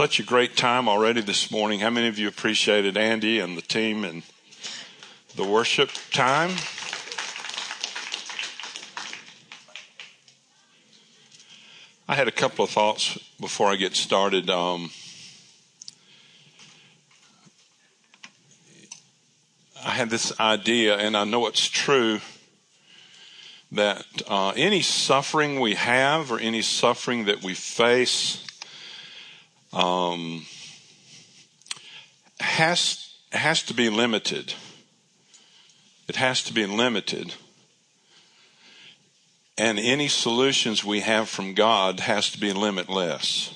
such a great time already this morning. How many of you appreciated Andy and the team and the worship time? I had a couple of thoughts before I get started. Um, I had this idea, and I know it's true, that uh, any suffering we have or any suffering that we face um, has has to be limited. It has to be limited and any solutions we have from God has to be limitless.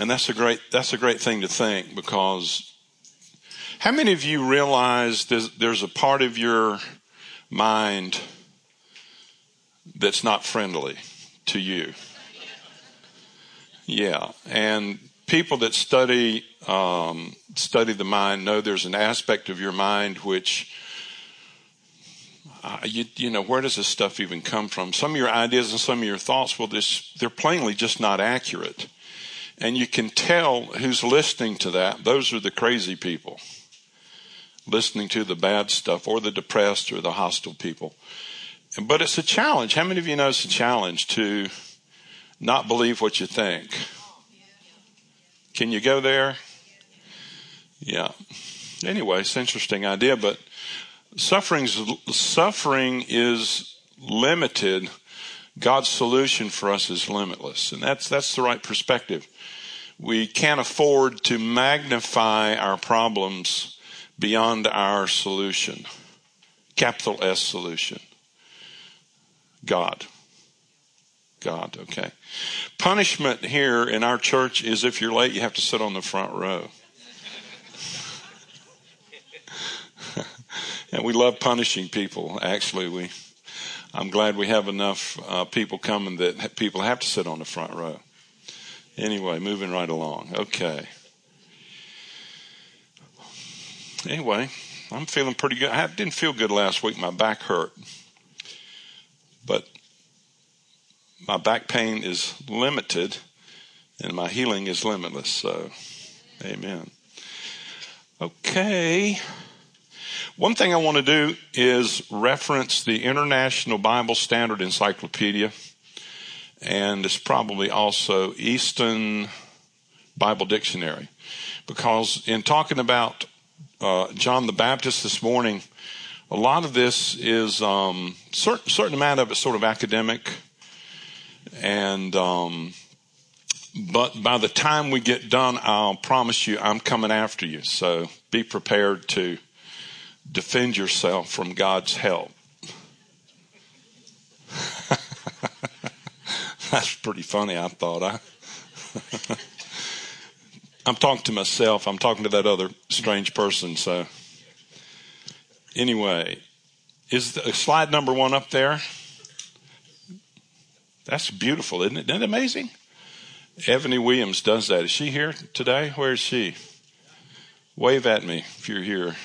And that's a great, that's a great thing to think because how many of you realize there's, there's a part of your mind that's not friendly to you? Yeah. And people that study, um, study the mind know there's an aspect of your mind which uh, you, you know, where does this stuff even come from? Some of your ideas and some of your thoughts, well, this, they're plainly just not accurate. And you can tell who's listening to that. Those are the crazy people. Listening to the bad stuff or the depressed or the hostile people. But it's a challenge. How many of you know it's a challenge to not believe what you think? Can you go there? Yeah. Anyway, it's an interesting idea, but Suffering's, suffering is limited. God's solution for us is limitless. And that's, that's the right perspective. We can't afford to magnify our problems beyond our solution. Capital S solution. God. God, okay. Punishment here in our church is if you're late, you have to sit on the front row. and we love punishing people. Actually, we, I'm glad we have enough uh, people coming that people have to sit on the front row. Anyway, moving right along. Okay. Anyway, I'm feeling pretty good. I didn't feel good last week. My back hurt. But my back pain is limited and my healing is limitless. So, amen. Okay. One thing I want to do is reference the International Bible Standard Encyclopedia, and it's probably also Easton Bible Dictionary, because in talking about uh, John the Baptist this morning, a lot of this is um, certain certain amount of it sort of academic, and um, but by the time we get done, I'll promise you I'm coming after you. So be prepared to defend yourself from God's help. That's pretty funny, I thought. I, I'm talking to myself. I'm talking to that other strange person. So, anyway, is the, slide number one up there? That's beautiful, isn't it? Isn't it amazing? Ebony Williams does that. Is she here today? Where is she? Wave at me if you're here.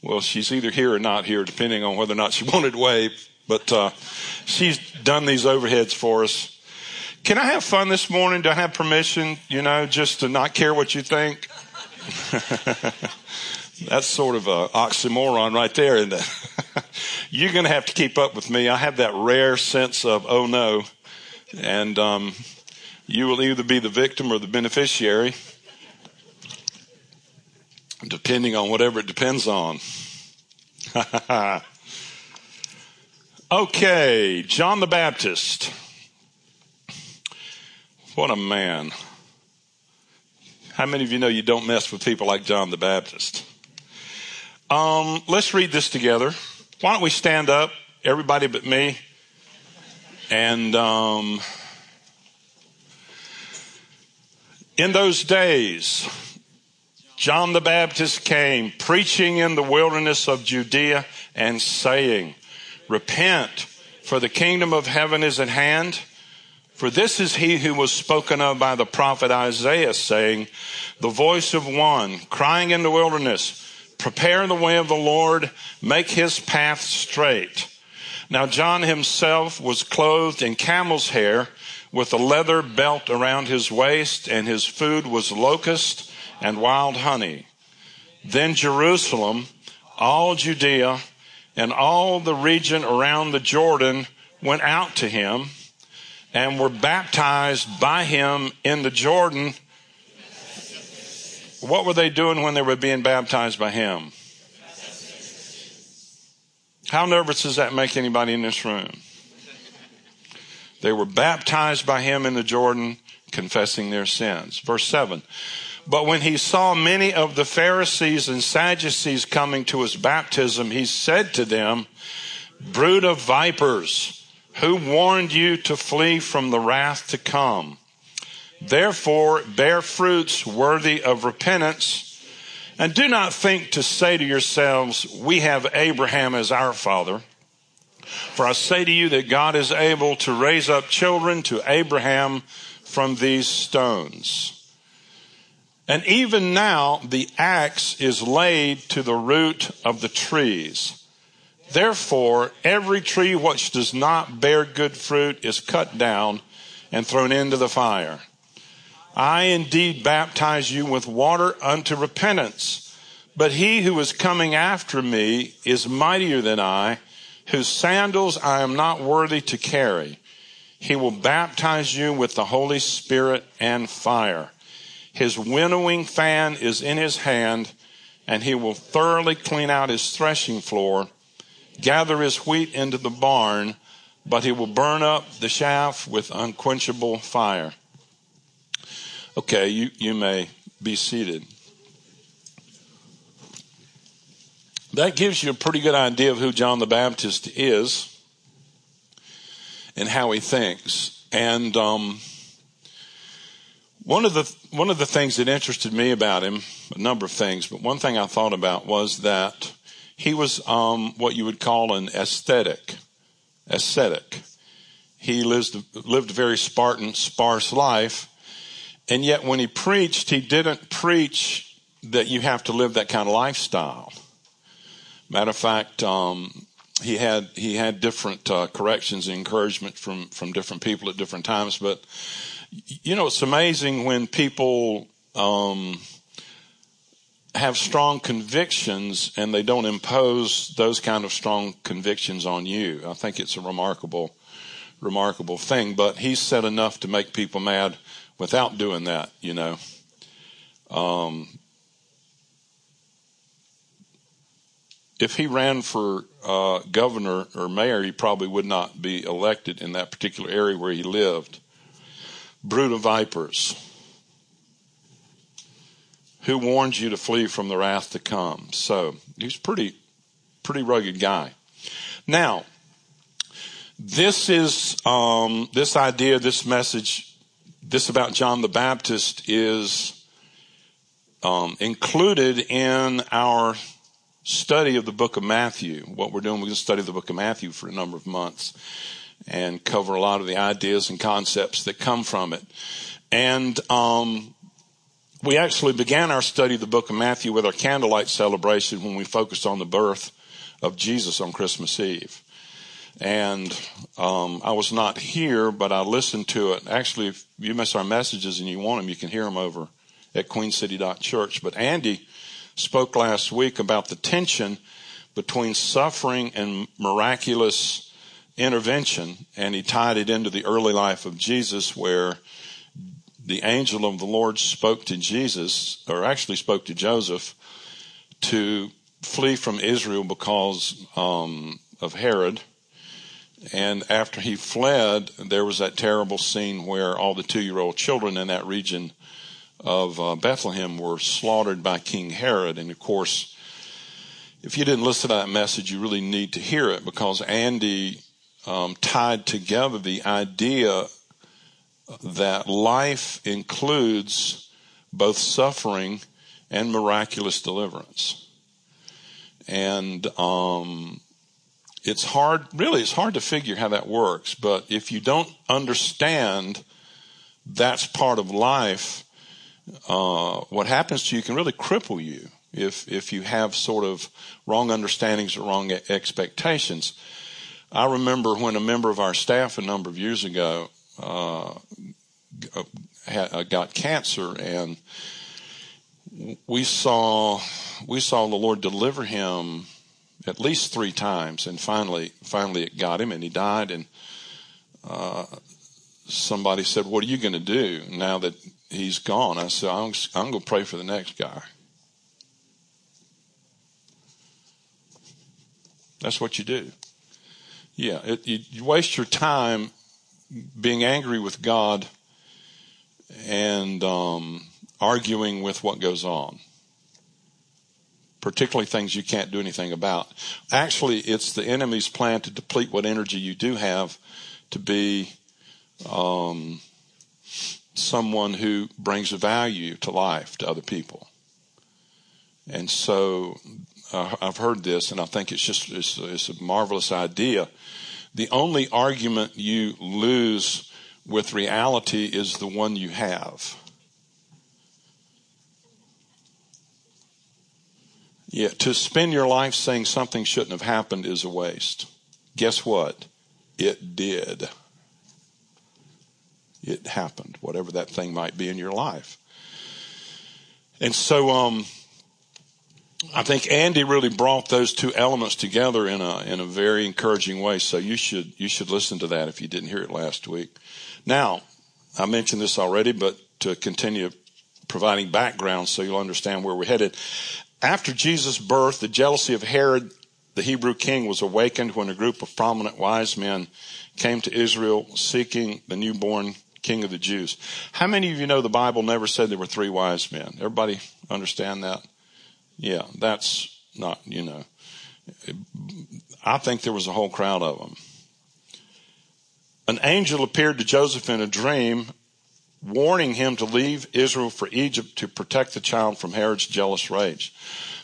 Well, she's either here or not here, depending on whether or not she wanted to wave. But uh, she's done these overheads for us. Can I have fun this morning? Do I have permission, you know, just to not care what you think? That's sort of a oxymoron right there, isn't it? You're going to have to keep up with me. I have that rare sense of, oh no. And um, you will either be the victim or the beneficiary depending on whatever it depends on. okay, John the Baptist. What a man. How many of you know you don't mess with people like John the Baptist? Um, let's read this together. Why don't we stand up, everybody but me? And um, in those days, John the Baptist came preaching in the wilderness of Judea and saying, Repent, for the kingdom of heaven is at hand. For this is he who was spoken of by the prophet Isaiah, saying, The voice of one crying in the wilderness, Prepare the way of the Lord, make his path straight. Now John himself was clothed in camel's hair with a leather belt around his waist and his food was locust and wild honey. Then Jerusalem, all Judea, and all the region around the Jordan went out to him and were baptized by him in the Jordan. What were they doing when they were being baptized by him? How nervous does that make anybody in this room? They were baptized by him in the Jordan, confessing their sins. Verse 7. But when he saw many of the Pharisees and Sadducees coming to his baptism, he said to them, Brood of vipers, who warned you to flee from the wrath to come? Therefore, bear fruits worthy of repentance. And do not think to say to yourselves, We have Abraham as our father. For I say to you that God is able to raise up children to Abraham from these stones. And even now, the axe is laid to the root of the trees. Therefore, every tree which does not bear good fruit is cut down and thrown into the fire. I indeed baptize you with water unto repentance, but he who is coming after me is mightier than I, whose sandals I am not worthy to carry. He will baptize you with the Holy Spirit and fire. His winnowing fan is in his hand, and he will thoroughly clean out his threshing floor, gather his wheat into the barn, but he will burn up the chaff with unquenchable fire. Okay, you, you may be seated. That gives you a pretty good idea of who John the Baptist is and how he thinks. And um, one of the one of the things that interested me about him, a number of things, but one thing I thought about was that he was um, what you would call an ascetic. Ascetic. He lived lived a very Spartan, sparse life, and yet when he preached, he didn't preach that you have to live that kind of lifestyle. Matter of fact, um, he had he had different uh, corrections and encouragement from from different people at different times, but you know, it's amazing when people um, have strong convictions and they don't impose those kind of strong convictions on you. I think it's a remarkable, remarkable thing. But he said enough to make people mad without doing that, you know. Um, if he ran for uh, governor or mayor, he probably would not be elected in that particular area where he lived brood of vipers, who warns you to flee from the wrath to come. So he's pretty, pretty rugged guy. Now, this is um, this idea, this message, this about John the Baptist is um, included in our study of the book of Matthew. What we're doing, we're going to study the book of Matthew for a number of months and cover a lot of the ideas and concepts that come from it. And um, we actually began our study of the book of Matthew with our candlelight celebration when we focused on the birth of Jesus on Christmas Eve. And um, I was not here, but I listened to it. Actually, if you miss our messages and you want them, you can hear them over at queencity.church. But Andy spoke last week about the tension between suffering and miraculous intervention and he tied it into the early life of Jesus where the angel of the Lord spoke to Jesus, or actually spoke to Joseph, to flee from Israel because um, of Herod. And after he fled, there was that terrible scene where all the two year old children in that region of uh, Bethlehem were slaughtered by King Herod. And of course, if you didn't listen to that message, you really need to hear it because Andy um, tied together the idea that life includes both suffering and miraculous deliverance. And um, it's hard, really, it's hard to figure how that works. But if you don't understand that's part of life, uh, what happens to you can really cripple you if if you have sort of wrong understandings or wrong expectations. I remember when a member of our staff a number of years ago uh, uh got cancer, and we saw we saw the Lord deliver him at least three times, and finally, finally it got him, and he died. And uh, somebody said, "What are you going to do now that he's gone?" I said, "I'm, I'm going to pray for the next guy." That's what you do. Yeah, it, you, you waste your time being angry with God and um, arguing with what goes on particularly things you can't do anything about. Actually, it's the enemy's plan to deplete what energy you do have to be um, someone who brings value to life to other people. And so uh, I've heard this, and I think it's just it's, it's a marvelous idea. The only argument you lose with reality is the one you have. Yeah, to spend your life saying something shouldn't have happened is a waste. Guess what? It did. It happened, whatever that thing might be in your life. And so, um, I think Andy really brought those two elements together in a in a very encouraging way. So you should you should listen to that if you didn't hear it last week. Now, I mentioned this already, but to continue providing background so you'll understand where we're headed. After Jesus' birth, the jealousy of Herod, the Hebrew king, was awakened when a group of prominent wise men came to Israel seeking the newborn king of the Jews. How many of you know the Bible never said there were three wise men? Everybody understand that? Yeah, that's not, you know. I think there was a whole crowd of them. An angel appeared to Joseph in a dream warning him to leave Israel for Egypt to protect the child from Herod's jealous rage.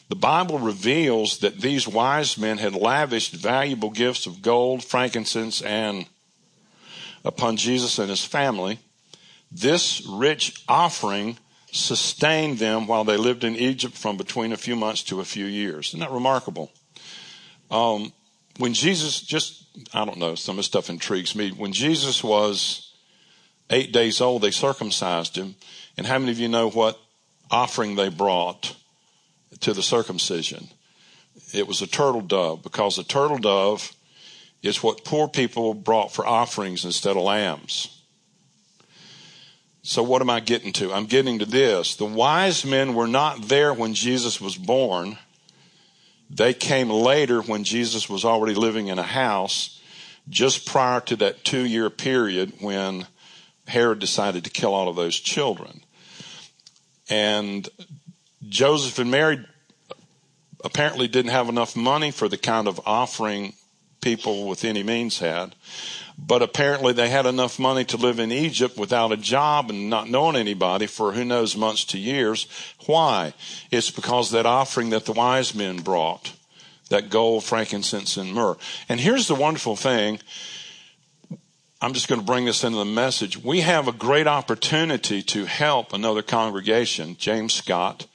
The Bible reveals that these wise men had lavished valuable gifts of gold, frankincense, and upon Jesus and his family. This rich offering sustained them while they lived in Egypt from between a few months to a few years. Isn't that remarkable? Um, when Jesus, just, I don't know, some of this stuff intrigues me. When Jesus was eight days old, they circumcised him. And how many of you know what offering they brought to the circumcision? It was a turtle dove because a turtle dove is what poor people brought for offerings instead of lambs. So what am I getting to? I'm getting to this. The wise men were not there when Jesus was born. They came later when Jesus was already living in a house just prior to that two year period when Herod decided to kill all of those children. And Joseph and Mary apparently didn't have enough money for the kind of offering people with any means had. But apparently they had enough money to live in Egypt without a job and not knowing anybody for who knows months to years. Why? It's because that offering that the wise men brought, that gold, frankincense, and myrrh. And here's the wonderful thing. I'm just going to bring this into the message. We have a great opportunity to help another congregation, James Scott.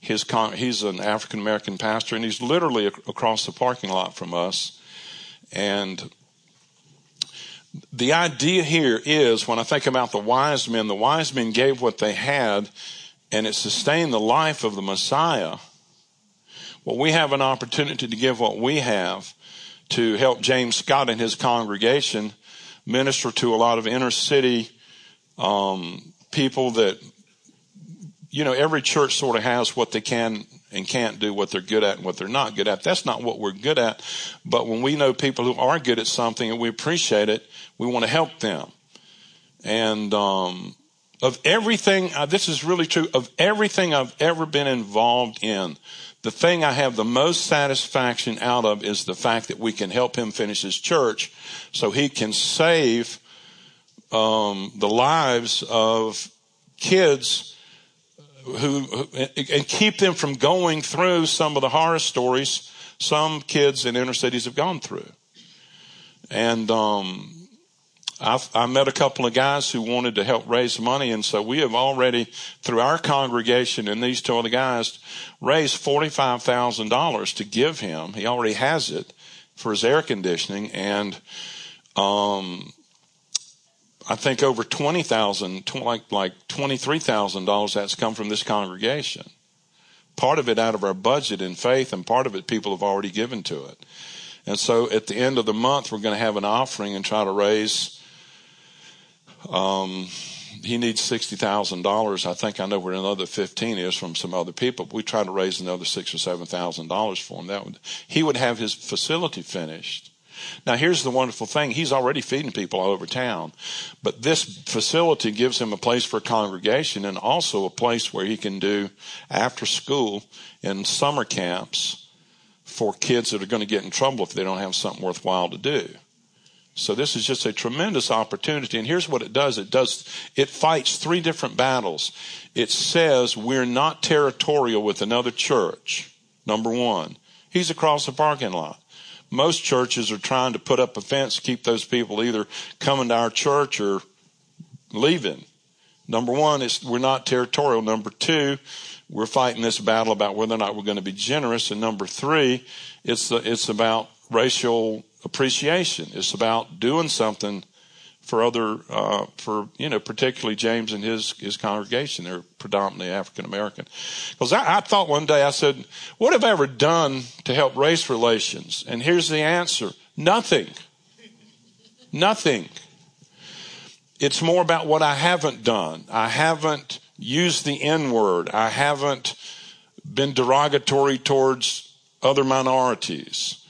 His con- he's an African American pastor, and he's literally ac- across the parking lot from us. And the idea here is when I think about the wise men, the wise men gave what they had, and it sustained the life of the Messiah. Well, we have an opportunity to give what we have to help James Scott and his congregation minister to a lot of inner city um, people that, you know, every church sort of has what they can and can't do, what they're good at and what they're not good at. That's not what we're good at. But when we know people who are good at something and we appreciate it, we want to help them. And um, of everything, uh, this is really true, of everything I've ever been involved in, the thing I have the most satisfaction out of is the fact that we can help him finish his church so he can save um, the lives of kids who, who, and keep them from going through some of the horror stories some kids in inner cities have gone through. And um, I've, I met a couple of guys who wanted to help raise money, and so we have already, through our congregation and these two other guys, raised forty-five thousand dollars to give him. He already has it for his air conditioning, and um, I think over twenty thousand, like like twenty three thousand dollars that's come from this congregation. Part of it out of our budget in faith, and part of it people have already given to it. And so at the end of the month, we're going to have an offering and try to raise. Um, he needs sixty thousand dollars. I think I know where another fifteen is from some other people. we try to raise another six or seven thousand dollars for him. That would he would have his facility finished. Now here's the wonderful thing. He's already feeding people all over town, but this facility gives him a place for congregation and also a place where he can do after school and summer camps for kids that are going to get in trouble if they don't have something worthwhile to do. So this is just a tremendous opportunity. And here's what it does. It does, it fights three different battles. It says we're not territorial with another church. Number one. He's across the parking lot. Most churches are trying to put up a fence keep those people either coming to our church or leaving. Number one is we're not territorial. Number two, we're fighting this battle about whether or not we're going to be generous. And number three, it's the, it's about racial appreciation. It's about doing something for other, uh, for, you know, particularly James and his, his congregation. They're predominantly African American. Because I, I thought one day, I said, what have I ever done to help race relations? And here's the answer. Nothing. Nothing. It's more about what I haven't done. I haven't used the N word. I haven't been derogatory towards other minorities.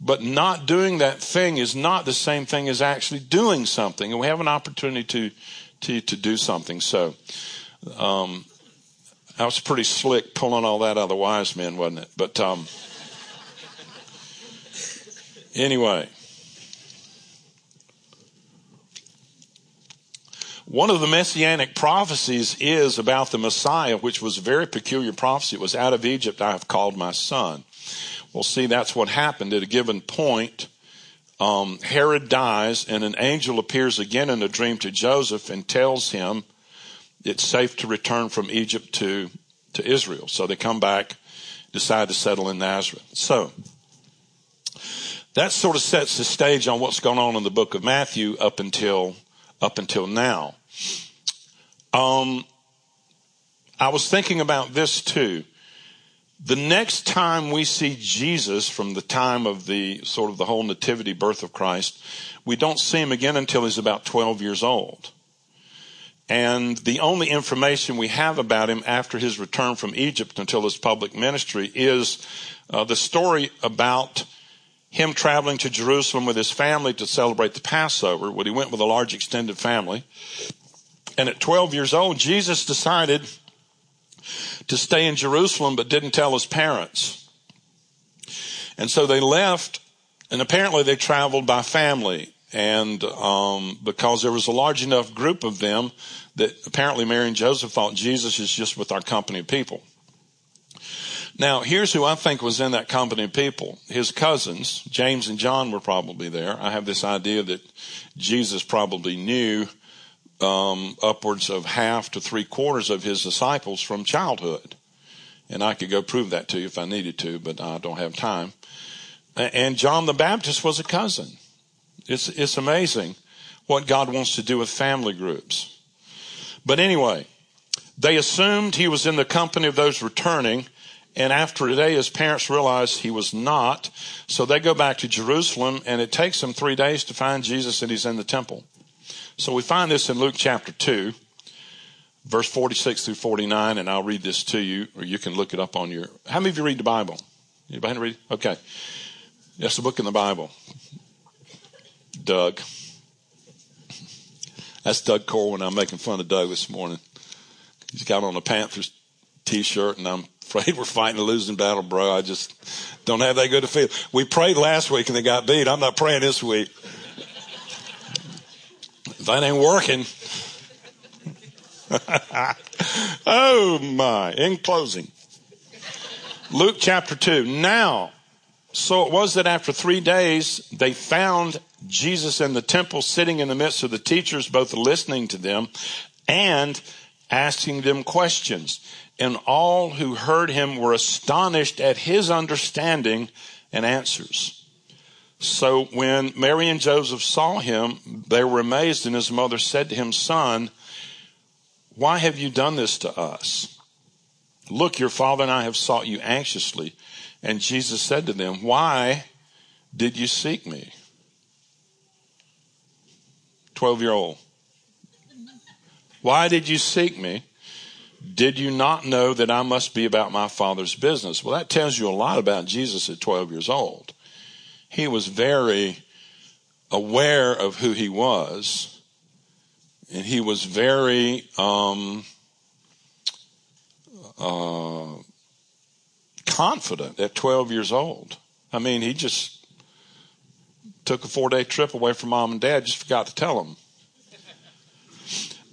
But not doing that thing is not the same thing as actually doing something. And we have an opportunity to, to, to do something. So, um, I was pretty slick pulling all that out of the wise men, wasn't it? But, um, anyway. One of the messianic prophecies is about the Messiah, which was a very peculiar prophecy. It was out of Egypt I have called my son. Well, see, that's what happened at a given point. Um, Herod dies, and an angel appears again in a dream to Joseph and tells him it's safe to return from Egypt to, to Israel. So they come back, decide to settle in Nazareth. So that sort of sets the stage on what's going on in the book of Matthew up until up until now. Um, I was thinking about this too. The next time we see Jesus from the time of the sort of the whole nativity birth of Christ, we don't see him again until he's about 12 years old. And the only information we have about him after his return from Egypt until his public ministry is uh, the story about him traveling to Jerusalem with his family to celebrate the Passover, when he went with a large extended family. And at 12 years old, Jesus decided to stay in Jerusalem, but didn't tell his parents. And so they left, and apparently they traveled by family. And um, because there was a large enough group of them that apparently Mary and Joseph thought Jesus is just with our company of people. Now, here's who I think was in that company of people. His cousins, James and John, were probably there. I have this idea that Jesus probably knew um, upwards of half to three quarters of his disciples from childhood. And I could go prove that to you if I needed to, but I don't have time. And John the Baptist was a cousin. It's, it's amazing what God wants to do with family groups. But anyway, they assumed he was in the company of those returning. And after a day, his parents realized he was not. So they go back to Jerusalem and it takes them three days to find Jesus and he's in the temple. So we find this in Luke chapter 2, verse 46 through 49, and I'll read this to you, or you can look it up on your. How many of you read the Bible? Anybody read? Okay. That's the book in the Bible. Doug. That's Doug Corwin. I'm making fun of Doug this morning. He's got on a Panthers t-shirt and I'm afraid we're fighting a losing battle, bro. I just don't have that good a feel. We prayed last week and they got beat. I'm not praying this week. That ain't working. oh my. In closing, Luke chapter 2. Now, so it was that after three days, they found Jesus in the temple sitting in the midst of the teachers, both listening to them and asking them questions. And all who heard him were astonished at his understanding and answers. So when Mary and Joseph saw him, they were amazed, and his mother said to him, Son, why have you done this to us? Look, your father and I have sought you anxiously. And Jesus said to them, Why did you seek me? 12 year old. Why did you seek me? Did you not know that I must be about my father's business? Well, that tells you a lot about Jesus at 12 years old. He was very aware of who he was, and he was very um, uh, confident at 12 years old. I mean, he just took a four day trip away from mom and dad, just forgot to tell them.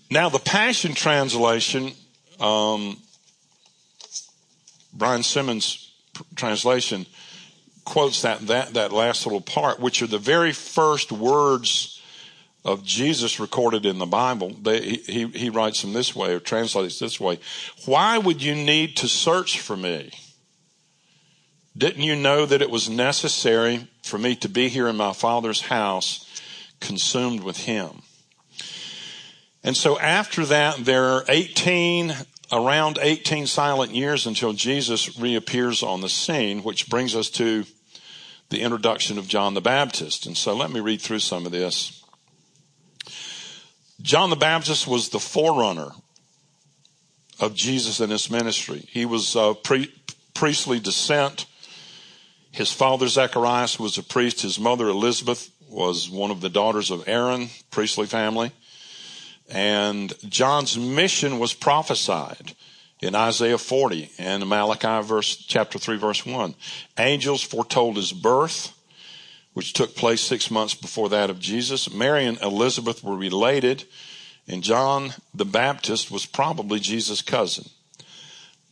Now, the Passion Translation, um, Brian Simmons' translation, quotes that, that, that last little part, which are the very first words of Jesus recorded in the Bible. They, he, he writes them this way or translates this way. Why would you need to search for me? Didn't you know that it was necessary for me to be here in my Father's house, consumed with Him? And so after that, there are 18, around 18 silent years until Jesus reappears on the scene, which brings us to the introduction of John the Baptist. And so let me read through some of this. John the Baptist was the forerunner of Jesus and his ministry. He was of pre- priestly descent. His father Zacharias was a priest. His mother Elizabeth was one of the daughters of Aaron, priestly family. And John's mission was prophesied in Isaiah 40 and Malachi verse, chapter 3 verse 1. Angels foretold his birth, which took place six months before that of Jesus. Mary and Elizabeth were related, and John the Baptist was probably Jesus' cousin.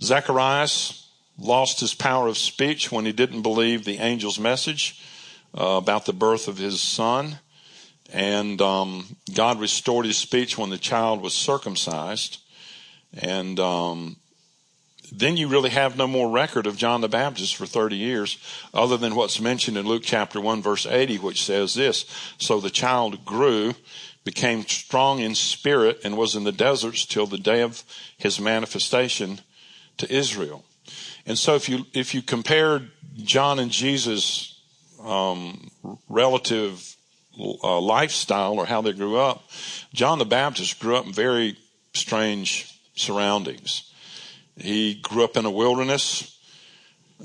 Zacharias lost his power of speech when he didn't believe the angel's message uh, about the birth of his son. And um, God restored his speech when the child was circumcised. And um, then you really have no more record of John the Baptist for 30 years, other than what's mentioned in Luke chapter 1, verse 80, which says this So the child grew, became strong in spirit, and was in the deserts till the day of his manifestation to Israel. And so if you, if you compare John and Jesus' um, relative uh, lifestyle or how they grew up, John the Baptist grew up in very strange surroundings. He grew up in a wilderness.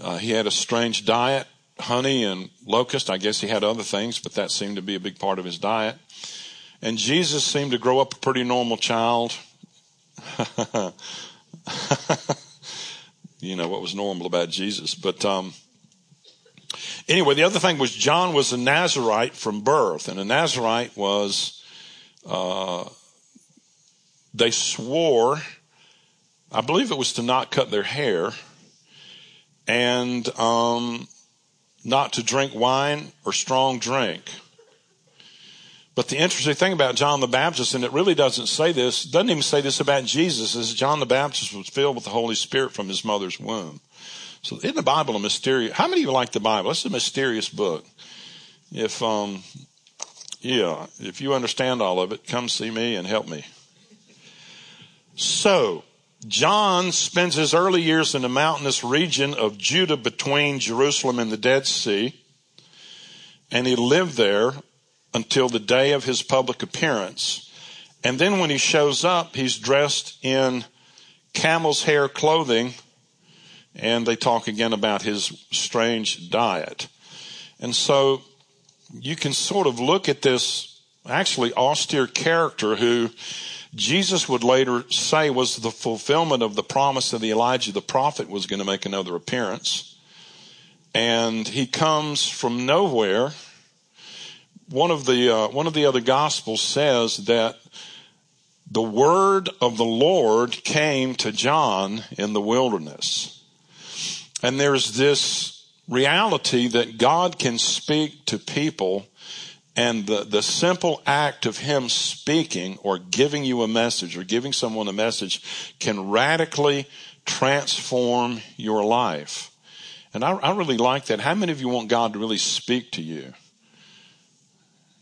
Uh, he had a strange diet, honey and locust. I guess he had other things, but that seemed to be a big part of his diet. And Jesus seemed to grow up a pretty normal child. you know what was normal about Jesus, but um, Anyway, the other thing was John was a Nazarite from birth, and a Nazarite was, uh, they swore, I believe it was to not cut their hair and um, not to drink wine or strong drink. But the interesting thing about John the Baptist, and it really doesn't say this, doesn't even say this about Jesus, is John the Baptist was filled with the Holy Spirit from his mother's womb. So in the Bible a mysterious? How many of you like the Bible? It's a mysterious book. If um, yeah, if you understand all of it, come see me and help me. So John spends his early years in the mountainous region of Judah between Jerusalem and the Dead Sea, and he lived there until the day of his public appearance. And then when he shows up, he's dressed in camel's hair clothing and they talk again about his strange diet. And so you can sort of look at this actually austere character who Jesus would later say was the fulfillment of the promise that Elijah the prophet was going to make another appearance. And he comes from nowhere. One of the, uh, one of the other gospels says that the word of the Lord came to John in the wilderness. And there's this reality that God can speak to people and the, the simple act of him speaking or giving you a message or giving someone a message can radically transform your life. And I, I really like that. How many of you want God to really speak to you?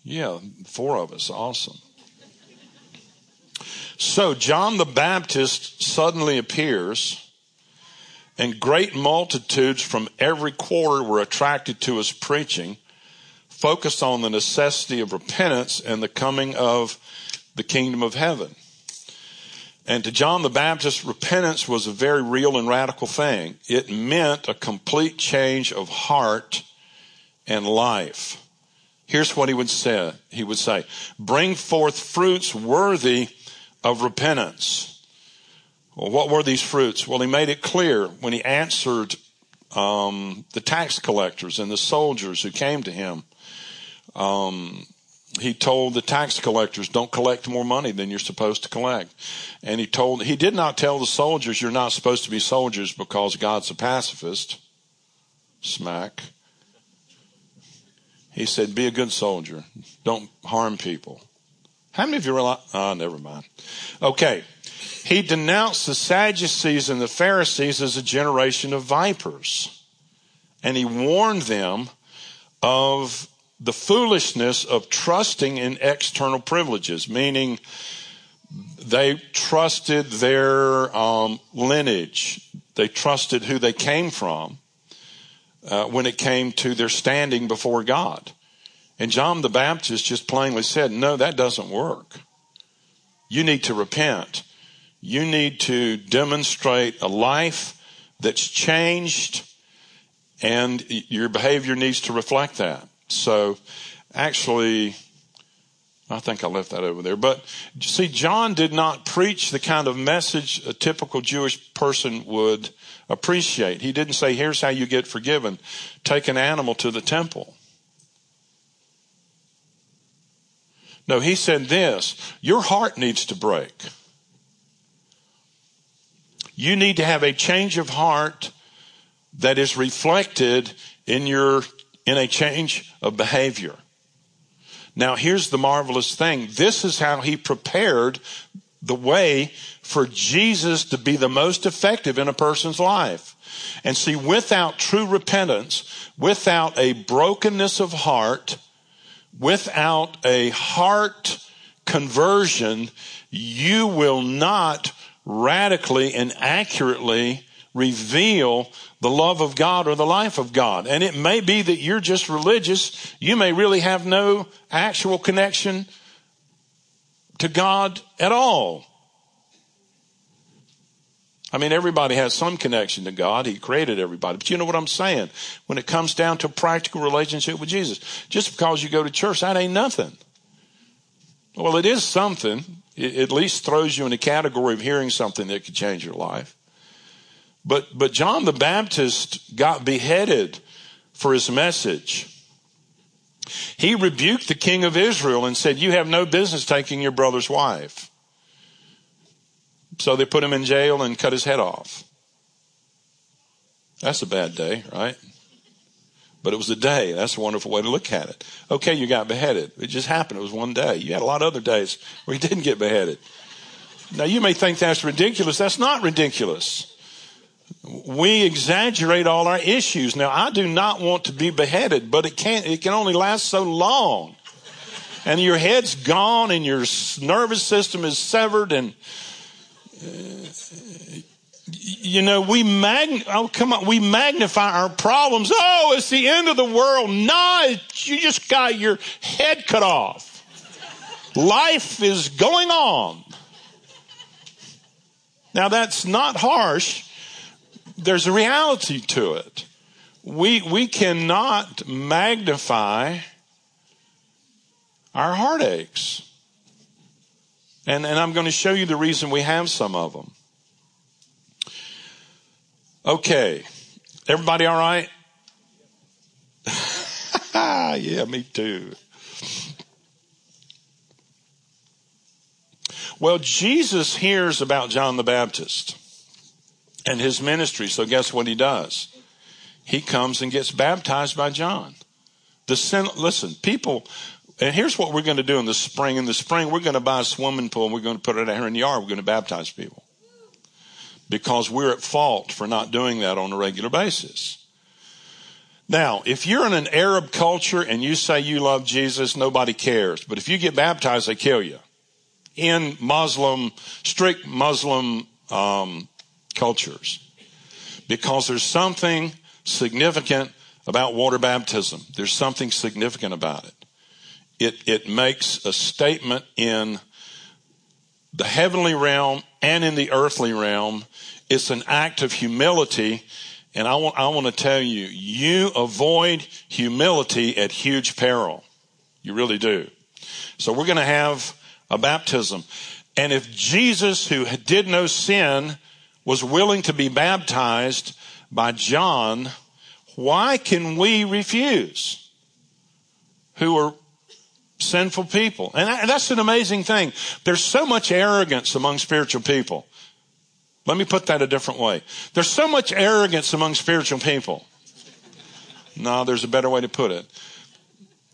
Yeah, four of us. Awesome. So John the Baptist suddenly appears, and great multitudes from every quarter were attracted to his preaching, focused on the necessity of repentance and the coming of the kingdom of heaven. And to John the Baptist, repentance was a very real and radical thing. It meant a complete change of heart and life. Here's what he would say. He would say, bring forth fruits worthy of repentance. Well, what were these fruits? Well, he made it clear when he answered um, the tax collectors and the soldiers who came to him. Um, he told the tax collectors, don't collect more money than you're supposed to collect. And he told, he did not tell the soldiers, you're not supposed to be soldiers because God's a pacifist. Smack. He said, be a good soldier. Don't harm people. How many of you realize? Oh, never mind. Okay. He denounced the Sadducees and the Pharisees as a generation of vipers. And he warned them of the foolishness of trusting in external privileges, meaning they trusted their um, lineage, they trusted who they came from uh, when it came to their standing before God. And John the Baptist just plainly said, No, that doesn't work. You need to repent. You need to demonstrate a life that's changed, and your behavior needs to reflect that. So actually, I think I left that over there. But see, John did not preach the kind of message a typical Jewish person would appreciate. He didn't say, here's how you get forgiven. Take an animal to the temple. No, he said this, your heart needs to break. You need to have a change of heart that is reflected in your in a change of behavior. Now, here's the marvelous thing. This is how he prepared the way for Jesus to be the most effective in a person's life. And see, without true repentance, without a brokenness of heart, without a heart conversion, you will not radically and accurately reveal the love of God or the life of God. And it may be that you're just religious. You may really have no actual connection to God at all. I mean, everybody has some connection to God. He created everybody. But you know what I'm saying? When it comes down to practical relationship with Jesus, just because you go to church, that ain't nothing. Well, it is something. It at least throws you in the category of hearing something that could change your life. But, but John the Baptist got beheaded for his message. He rebuked the king of Israel and said, You have no business taking your brother's wife. So they put him in jail and cut his head off. That's a bad day, right? But it was a day. That's a wonderful way to look at it. Okay, you got beheaded. It just happened. It was one day. You had a lot of other days where you didn't get beheaded. Now you may think that's ridiculous. That's not ridiculous we exaggerate all our issues. Now, I do not want to be beheaded, but it can't, it can only last so long. And your head's gone and your nervous system is severed and, uh, you know, we mag, oh, come on, we magnify our problems. Oh, it's the end of the world. Nah, you just got your head cut off. Life is going on. Now that's not harsh there's a reality to it. We, we cannot magnify our heartaches. And, and I'm going to show you the reason we have some of them. Okay. Everybody all right? yeah, me too. Well, Jesus hears about John the Baptist and his ministry. So guess what he does? He comes and gets baptized by John. The sin, listen, people, and here's what we're going to do in the spring. In the spring, we're going to buy a swimming pool and we're going to put it out here in the yard. We're going to baptize people because we're at fault for not doing that on a regular basis. Now, if you're in an Arab culture and you say you love Jesus, nobody cares. But if you get baptized, they kill you. In Muslim, strict Muslim um, cultures, because there's something significant about water baptism. There's something significant about it. It it makes a statement in the heavenly realm and in the earthly realm. It's an act of humility and I want, I want to tell you, you avoid humility at huge peril. You really do. So we're going to have a baptism. And if Jesus, who did no sin, was willing to be baptized by John, why can we refuse? Who are sinful people. And that's an amazing thing. There's so much arrogance among spiritual people. Let me put that a different way. There's so much arrogance among spiritual people. No, there's a better way to put it.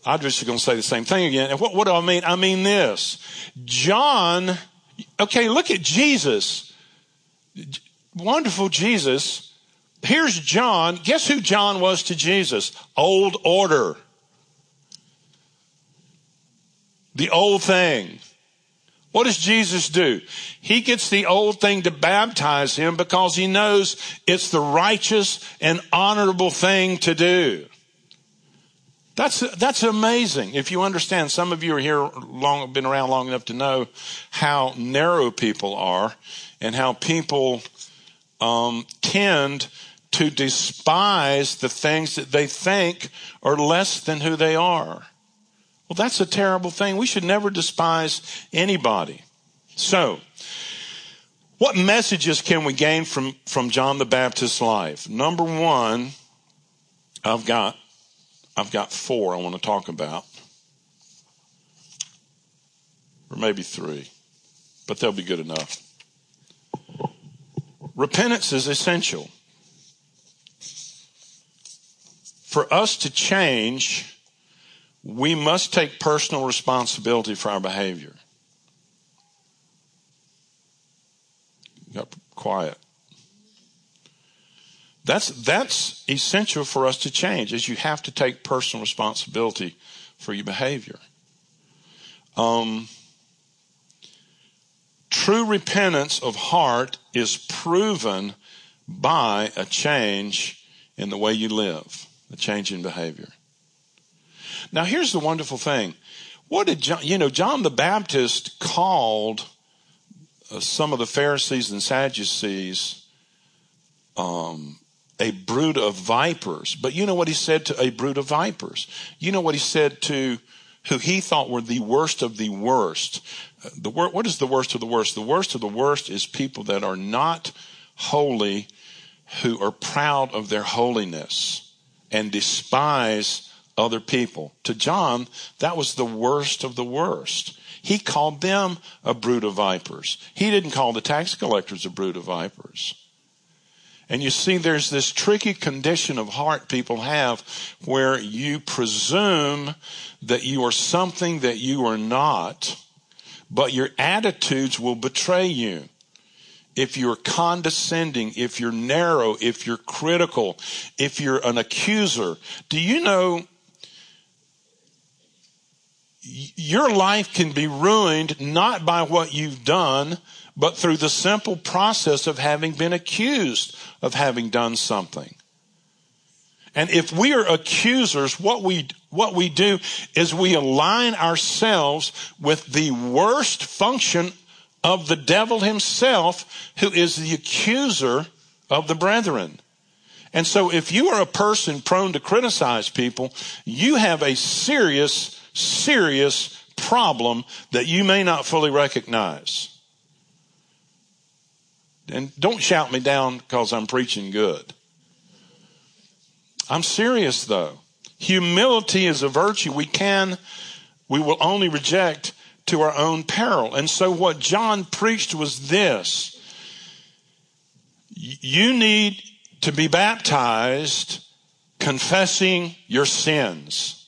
I'm just going to say the same thing again. And what, what do I mean? I mean this. John, okay, look at Jesus. Wonderful Jesus. Here's John. Guess who John was to Jesus? Old order. The old thing. What does Jesus do? He gets the old thing to baptize him because he knows it's the righteous and honorable thing to do. That's, that's amazing. If you understand, some of you are here long, been around long enough to know how narrow people are and how people, um, tend to despise the things that they think are less than who they are. Well, that's a terrible thing. We should never despise anybody. So, what messages can we gain from, from John the Baptist's life? Number one, I've got, I've got four I want to talk about. Or maybe three, but they'll be good enough. Repentance is essential. For us to change, we must take personal responsibility for our behavior. Got quiet. That's, that's essential for us to change is you have to take personal responsibility for your behavior. Um, true repentance of heart is proven by a change in the way you live, a change in behavior. Now, here's the wonderful thing. What did John, you know, John the Baptist called uh, some of the Pharisees and Sadducees um, a brood of vipers. But you know what he said to a brood of vipers? You know what he said to who he thought were the worst of the worst. Uh, the wor- what is the worst of the worst? The worst of the worst is people that are not holy, who are proud of their holiness and despise other people. To John, that was the worst of the worst. He called them a brood of vipers. He didn't call the tax collectors a brood of vipers. And you see, there's this tricky condition of heart people have where you presume that you are something that you are not, but your attitudes will betray you. If you're condescending, if you're narrow, if you're critical, if you're an accuser, do you know your life can be ruined not by what you've done, but through the simple process of having been accused of having done something. And if we are accusers, what we, what we do is we align ourselves with the worst function of the devil himself, who is the accuser of the brethren. And so if you are a person prone to criticize people, you have a serious serious problem that you may not fully recognize. And don't shout me down because I'm preaching good. I'm serious though. Humility is a virtue we can, we will only reject to our own peril. And so what John preached was this. You need to be baptized confessing your sins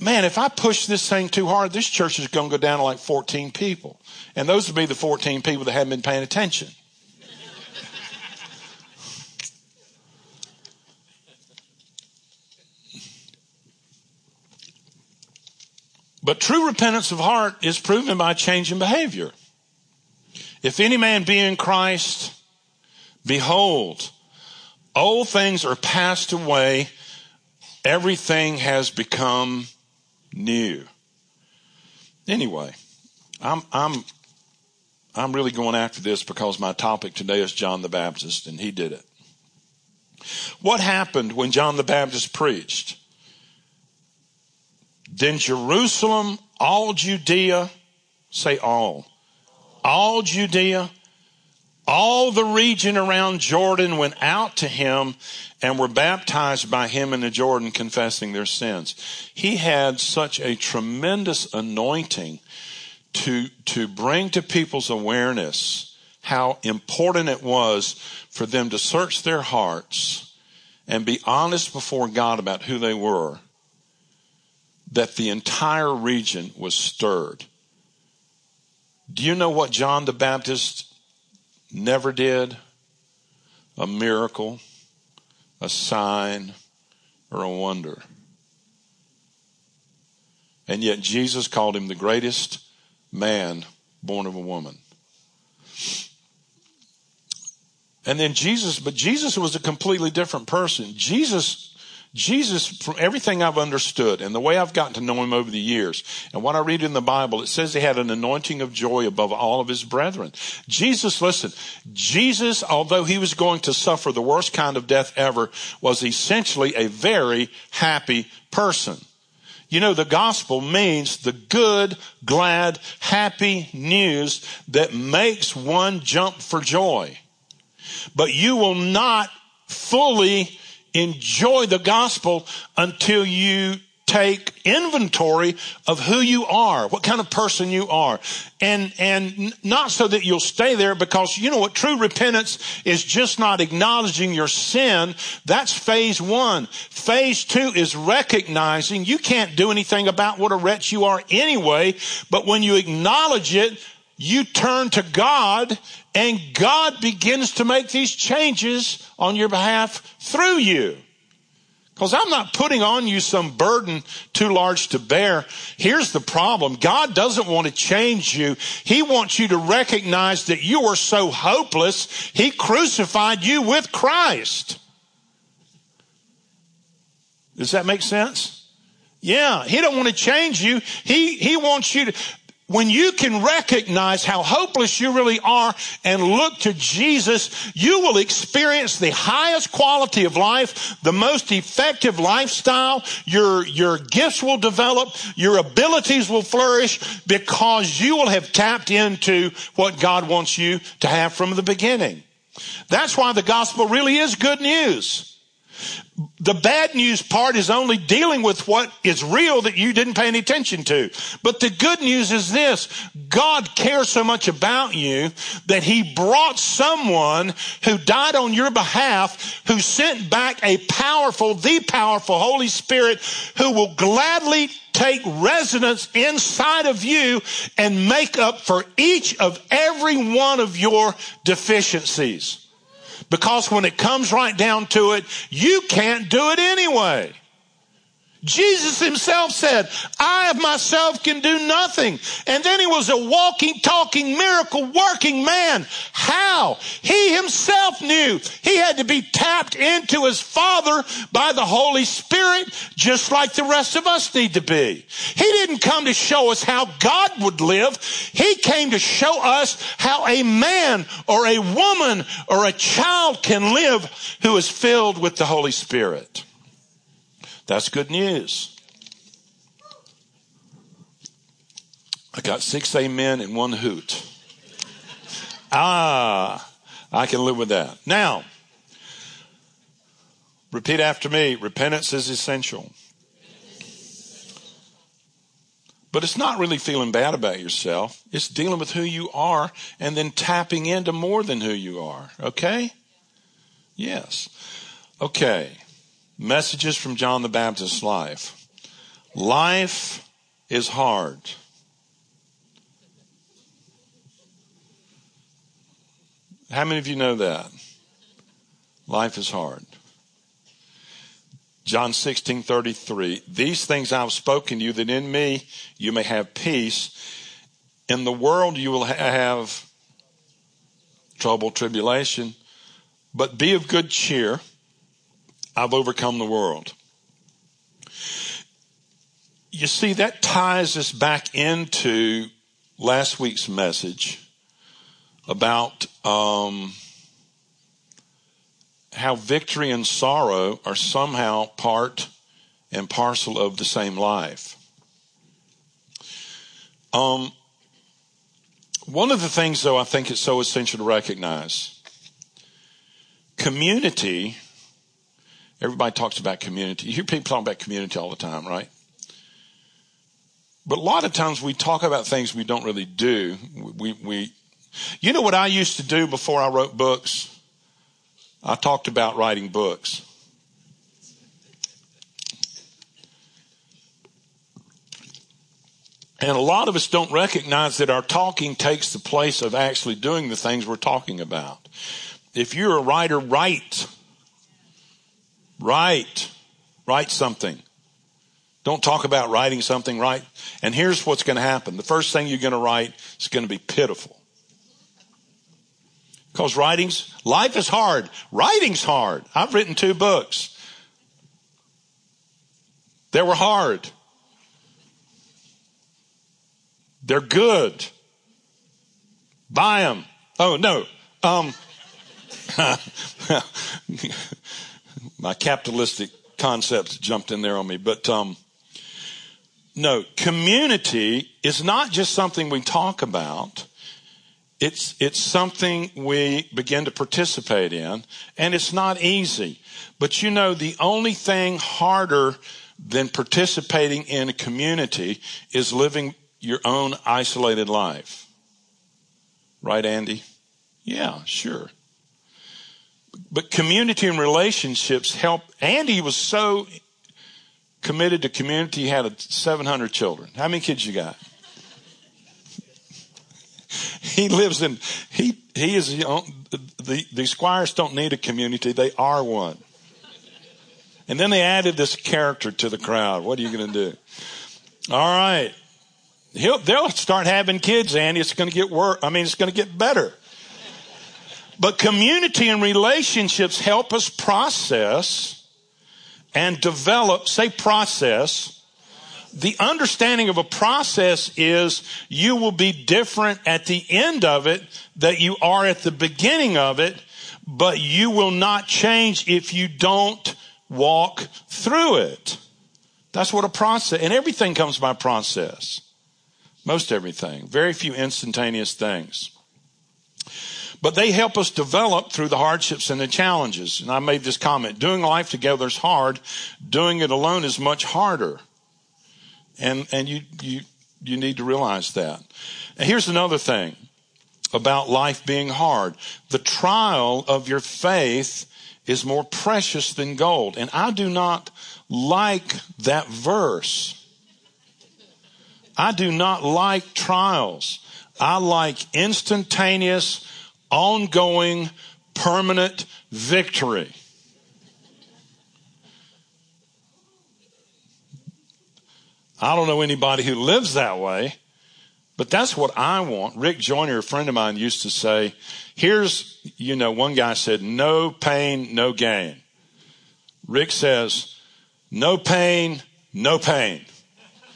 man, if I push this thing too hard, this church is going to go down to like 14 people. And those would be the 14 people that haven't been paying attention. But true repentance of heart is proven by change in behavior. If any man be in Christ, behold, old things are passed away, everything has become new. Anyway, I'm, I'm, I'm really going after this because my topic today is John the Baptist, and he did it. What happened when John the Baptist preached? Then Jerusalem, all Judea, say all, all Judea, all the region around Jordan went out to him and were baptized by him in the Jordan, confessing their sins. He had such a tremendous anointing to, to bring to people's awareness how important it was for them to search their hearts and be honest before God about who they were that the entire region was stirred. Do you know what John the Baptist never did? A miracle, a sign, or a wonder. And yet Jesus called him the greatest man born of a woman. And then Jesus, but Jesus was a completely different person. Jesus Jesus, from everything I've understood and the way I've gotten to know him over the years, and what I read in the Bible, it says he had an anointing of joy above all of his brethren. Jesus, listen, Jesus, although he was going to suffer the worst kind of death ever, was essentially a very happy person. You know, the gospel means the good, glad, happy news that makes one jump for joy. But you will not fully enjoy the gospel until you take inventory of who you are, what kind of person you are. And, and not so that you'll stay there because you know what? True repentance is just not acknowledging your sin. That's phase one. Phase two is recognizing you can't do anything about what a wretch you are anyway. But when you acknowledge it, you turn to God and God begins to make these changes on your behalf through you. Because I'm not putting on you some burden too large to bear. Here's the problem. God doesn't want to change you. He wants you to recognize that you are so hopeless. He crucified you with Christ. Does that make sense? Yeah, he don't want to change you. He, he wants you to, when you can recognize how hopeless you really are and look to Jesus, you will experience the highest quality of life, the most effective lifestyle. Your, your gifts will develop. Your abilities will flourish because you will have tapped into what God wants you to have from the beginning. That's why the gospel really is good news the bad news part is only dealing with what is real that you didn't pay any attention to. But the good news is this. God cares so much about you that he brought someone who died on your behalf, who sent back a powerful, the powerful Holy Spirit who will gladly take residence inside of you and make up for each of every one of your deficiencies. Because when it comes right down to it, you can't do it anyway. Jesus himself said, I of myself can do nothing. And then he was a walking, talking, miracle working man. How? He himself knew he had to be tapped into his Father by the Holy Spirit, just like the rest of us need to be. He didn't come to show us how God would live. He came to show us how a man or a woman or a child can live who is filled with the Holy Spirit. That's good news. I got six amen and one hoot. Ah, I can live with that. Now, repeat after me repentance is essential. But it's not really feeling bad about yourself. It's dealing with who you are and then tapping into more than who you are. Okay? Yes. Okay. Messages from John the Baptist's life. Life is hard. How many of you know that? Life is hard. John 16, 33. These things I have spoken to you that in me you may have peace. In the world you will have trouble, tribulation, but be of good cheer. I've overcome the world. You see, that ties us back into last week's message about um, how victory and sorrow are somehow part and parcel of the same life. Um, one of the things, though, I think it's so essential to recognize community. Everybody talks about community. You hear people talking about community all the time, right? But a lot of times we talk about things we don't really do. We, we, you know what I used to do before I wrote books? I talked about writing books. And a lot of us don't recognize that our talking takes the place of actually doing the things we're talking about. If you're a writer, write. Write. Write something. Don't talk about writing something, right? And here's what's going to happen. The first thing you're going to write is going to be pitiful. Because writing's, life is hard. Writing's hard. I've written two books. They were hard. They're good. Buy them. Oh, no. Um, my capitalistic concepts jumped in there on me. But um, no, community is not just something we talk about. It's, it's something we begin to participate in, and it's not easy. But you know, the only thing harder than participating in a community is living your own isolated life. Right, Andy? Yeah, sure. But community and relationships help. Andy was so committed to community, he had 700 children. How many kids you got? he lives in, he, he is, the, the squires don't need a community, they are one. And then they added this character to the crowd. What are you going to do? All right. He'll, they'll start having kids, Andy. It's going to get worse. I mean, it's going to get better. But community and relationships help us process and develop, say process. The understanding of a process is you will be different at the end of it that you are at the beginning of it, but you will not change if you don't walk through it. That's what a process, and everything comes by process. Most everything. Very few instantaneous things. But they help us develop through the hardships and the challenges. And I made this comment. Doing life together is hard. Doing it alone is much harder. And, and you, you, you need to realize that. And here's another thing about life being hard. The trial of your faith is more precious than gold. And I do not like that verse. I do not like trials. I like instantaneous, ongoing, permanent victory. I don't know anybody who lives that way, but that's what I want. Rick Joyner, a friend of mine, used to say, here's, you know, one guy said, no pain, no gain. Rick says, no pain, no pain.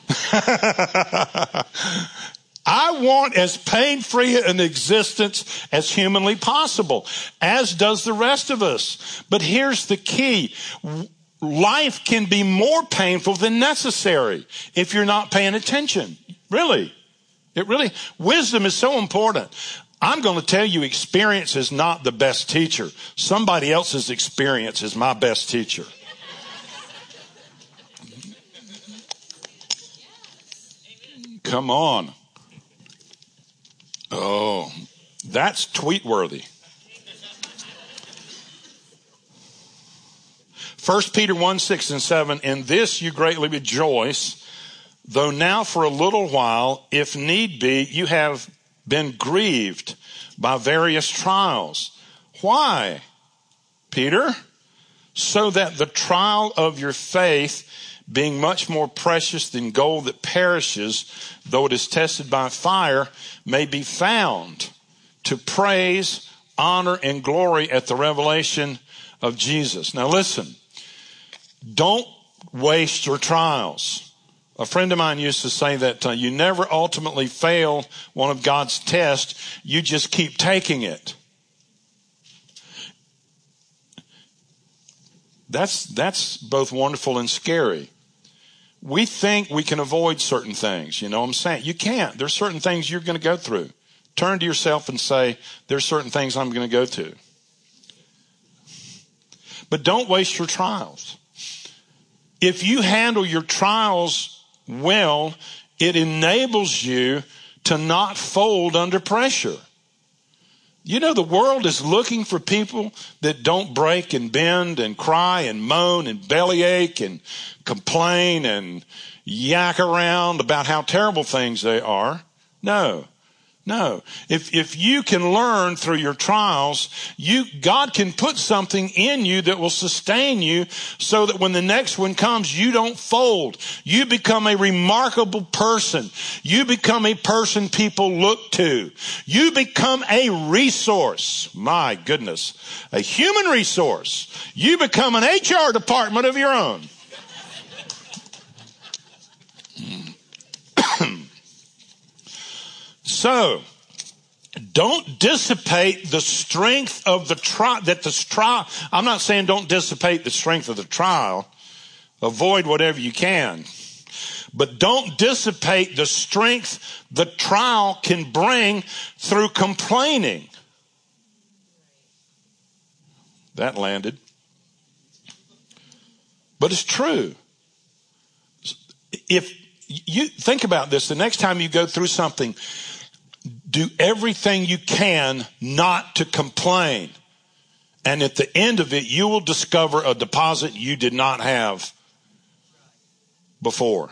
I want as pain free an existence as humanly possible, as does the rest of us. But here's the key. Life can be more painful than necessary if you're not paying attention. Really. It really, wisdom is so important. I'm going to tell you experience is not the best teacher. Somebody else's experience is my best teacher. Come on. Oh, that's tweet worthy. 1 Peter 1 6 and 7, in this you greatly rejoice, though now for a little while, if need be, you have been grieved by various trials. Why, Peter? so that the trial of your faith, being much more precious than gold that perishes, though it is tested by fire, may be found to praise, honor, and glory at the revelation of Jesus. Now listen, don't waste your trials. A friend of mine used to say that uh, you never ultimately fail one of God's tests, you just keep taking it. That's, that's both wonderful and scary. We think we can avoid certain things. You know what I'm saying? You can't. There's certain things you're going to go through. Turn to yourself and say, there's certain things I'm going to go to. But don't waste your trials. If you handle your trials well, it enables you to not fold under pressure. You know, the world is looking for people that don't break and bend and cry and moan and bellyache and complain and yak around about how terrible things they are. No. No. If, if you can learn through your trials, you, God can put something in you that will sustain you so that when the next one comes, you don't fold. You become a remarkable person. You become a person people look to. You become a resource. My goodness. A human resource. You become an HR department of your own. So, don't dissipate the strength of the trial, that the trial, I'm not saying don't dissipate the strength of the trial. Avoid whatever you can. But don't dissipate the strength the trial can bring through complaining. That landed. But it's true. If you think about this, the next time you go through something, do everything you can not to complain. And at the end of it, you will discover a deposit you did not have before.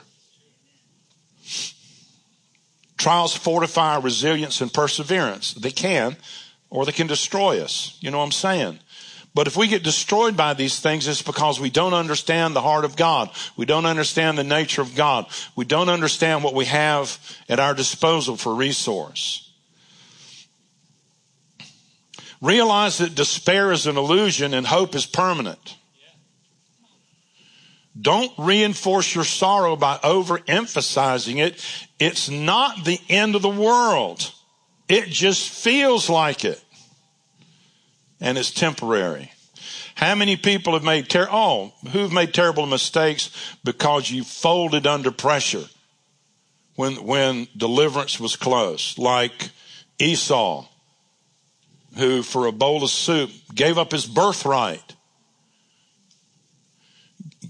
Trials fortify resilience and perseverance. They can, or they can destroy us. You know what I'm saying? But if we get destroyed by these things, it's because we don't understand the heart of God. We don't understand the nature of God. We don't understand what we have at our disposal for resource. Realize that despair is an illusion and hope is permanent. Don't reinforce your sorrow by overemphasizing it. It's not the end of the world. It just feels like it. And it's temporary. How many people have made ter- oh, who've made terrible mistakes because you folded under pressure when when deliverance was close, like Esau who, for a bowl of soup, gave up his birthright,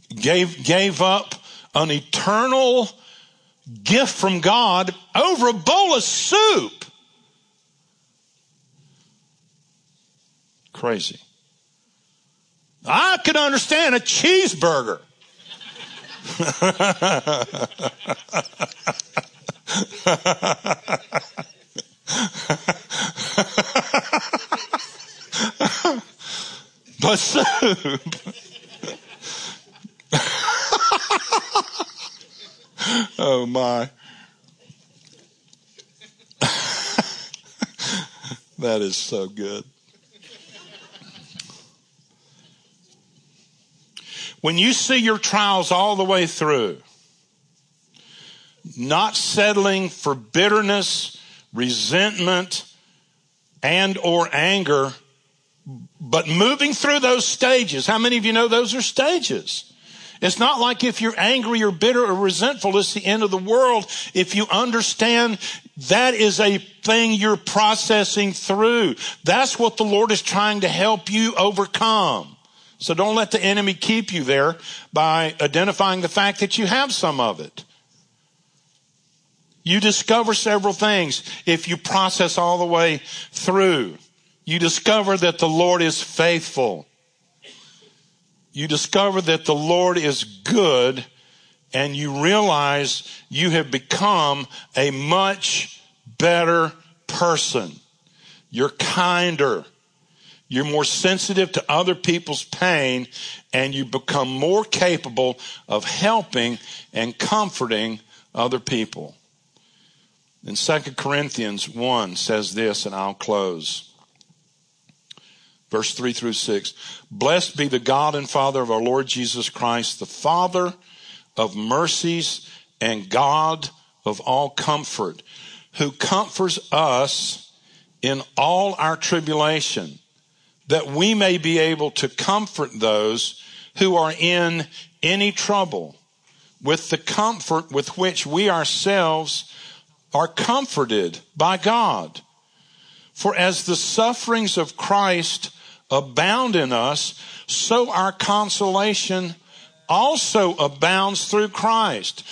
gave, gave up an eternal gift from God over a bowl of soup. Crazy. I could understand a cheeseburger. oh my. that is so good. When you see your trials all the way through, not settling for bitterness, resentment, and or anger, but moving through those stages. How many of you know those are stages? It's not like if you're angry or bitter or resentful, it's the end of the world. If you understand that is a thing you're processing through. That's what the Lord is trying to help you overcome. So don't let the enemy keep you there by identifying the fact that you have some of it. You discover several things if you process all the way through. You discover that the Lord is faithful. You discover that the Lord is good and you realize you have become a much better person. You're kinder. You're more sensitive to other people's pain and you become more capable of helping and comforting other people. In 2 Corinthians 1 says this, and I'll close. Verse 3 through 6. Blessed be the God and Father of our Lord Jesus Christ, the Father of mercies and God of all comfort, who comforts us in all our tribulation, that we may be able to comfort those who are in any trouble with the comfort with which we ourselves are comforted by God. For as the sufferings of Christ abound in us, so our consolation also abounds through Christ.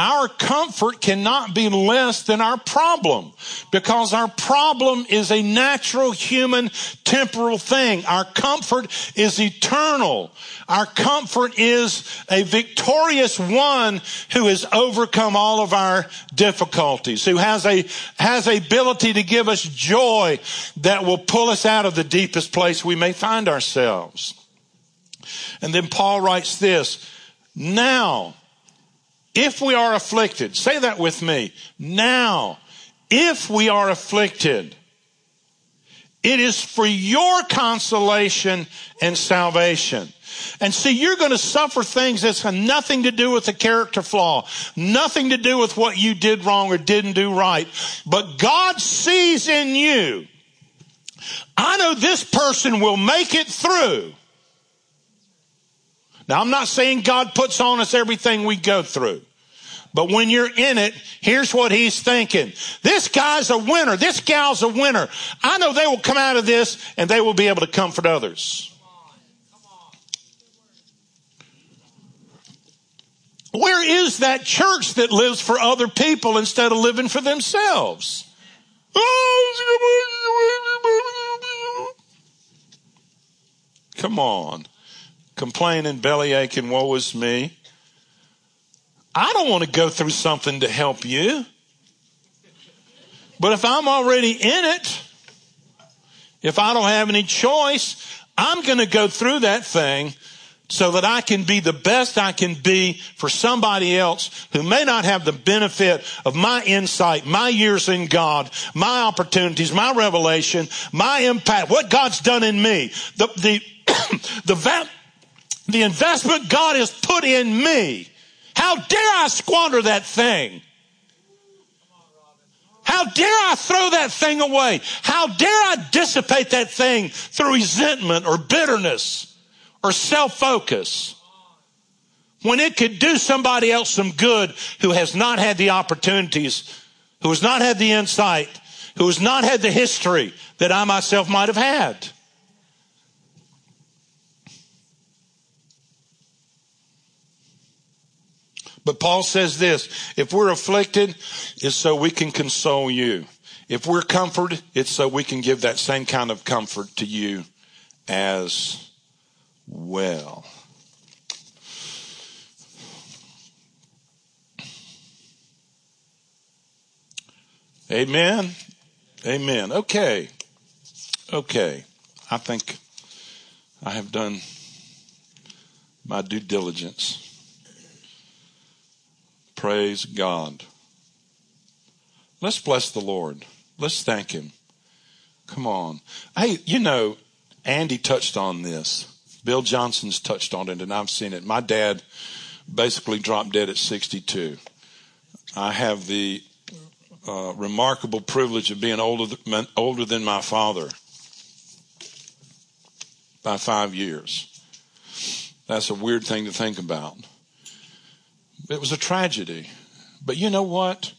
Our comfort cannot be less than our problem because our problem is a natural human temporal thing. Our comfort is eternal. Our comfort is a victorious one who has overcome all of our difficulties, who has a, has ability to give us joy that will pull us out of the deepest place we may find ourselves. And then Paul writes this, now, if we are afflicted, say that with me. Now, if we are afflicted, it is for your consolation and salvation. And see, you're going to suffer things that's nothing to do with the character flaw, nothing to do with what you did wrong or didn't do right. But God sees in you, I know this person will make it through. Now, I'm not saying God puts on us everything we go through. But when you're in it, here's what he's thinking. This guy's a winner. This gal's a winner. I know they will come out of this and they will be able to comfort others. Where is that church that lives for other people instead of living for themselves? Oh, come on complaining, belly aching, woe is me. I don't want to go through something to help you. But if I'm already in it, if I don't have any choice, I'm going to go through that thing so that I can be the best I can be for somebody else who may not have the benefit of my insight, my years in God, my opportunities, my revelation, my impact, what God's done in me. The, the, the, the investment God has put in me. How dare I squander that thing? How dare I throw that thing away? How dare I dissipate that thing through resentment or bitterness or self-focus? When it could do somebody else some good who has not had the opportunities, who has not had the insight, who has not had the history that I myself might have had. But Paul says this, if we're afflicted, it's so we can console you. If we're comforted, it's so we can give that same kind of comfort to you as well. Amen. Amen. Okay. Okay. I think I have done my due diligence. Praise God. Let's bless the Lord. Let's thank Him. Come on. Hey, you know, Andy touched on this. Bill Johnson's touched on it, and I've seen it. My dad basically dropped dead at 62. I have the uh, remarkable privilege of being older, older than my father by five years. That's a weird thing to think about. It was a tragedy. But you know what?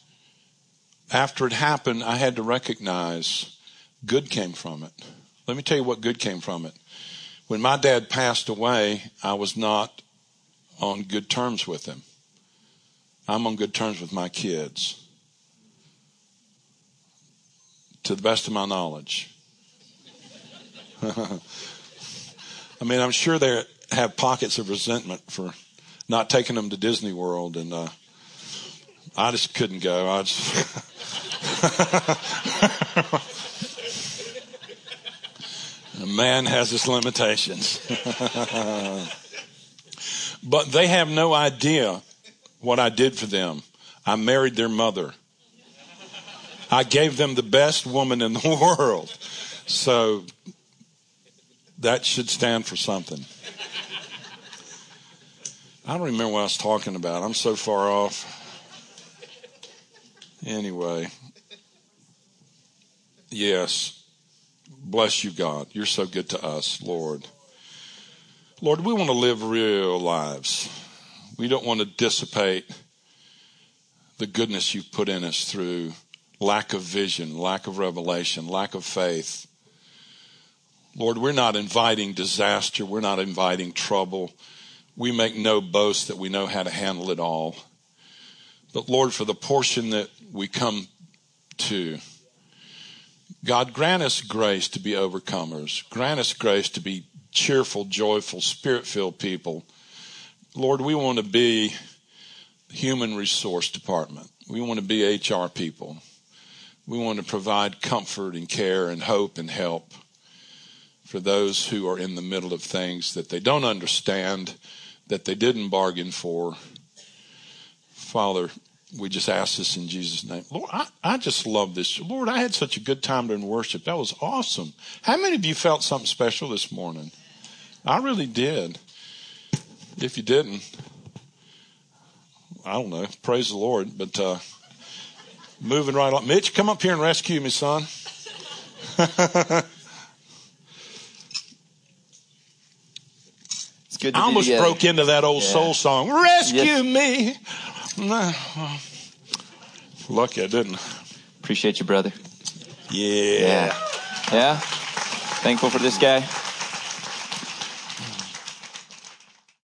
After it happened, I had to recognize good came from it. Let me tell you what good came from it. When my dad passed away, I was not on good terms with him. I'm on good terms with my kids. To the best of my knowledge. I mean, I'm sure they have pockets of resentment for not taking them to Disney World, and uh, I just couldn't go. I just man has his limitations. but they have no idea what I did for them. I married their mother. I gave them the best woman in the world. So that should stand for something. I don't remember what I was talking about. I'm so far off. Anyway, yes. Bless you, God. You're so good to us, Lord. Lord, we want to live real lives. We don't want to dissipate the goodness you've put in us through lack of vision, lack of revelation, lack of faith. Lord, we're not inviting disaster. We're not inviting trouble. We make no boast that we know how to handle it all. But Lord, for the portion that we come to, God, grant us grace to be overcomers. Grant us grace to be cheerful, joyful, spirit filled people. Lord, we want to be human resource department. We want to be HR people. We want to provide comfort and care and hope and help for those who are in the middle of things that they don't understand, that they didn't bargain for. Father, we just ask this in Jesus' name. Lord, I, I just love this. Lord, I had such a good time during worship. That was awesome. How many of you felt something special this morning? I really did. If you didn't, I don't know. Praise the Lord. But uh, moving right on. Mitch, come up here and rescue me, son. good. I almost broke into that old yeah. soul song. Rescue yes. me. Lucky I didn't. Appreciate you, brother. Yeah. Yeah. Yeah. Thankful for this guy.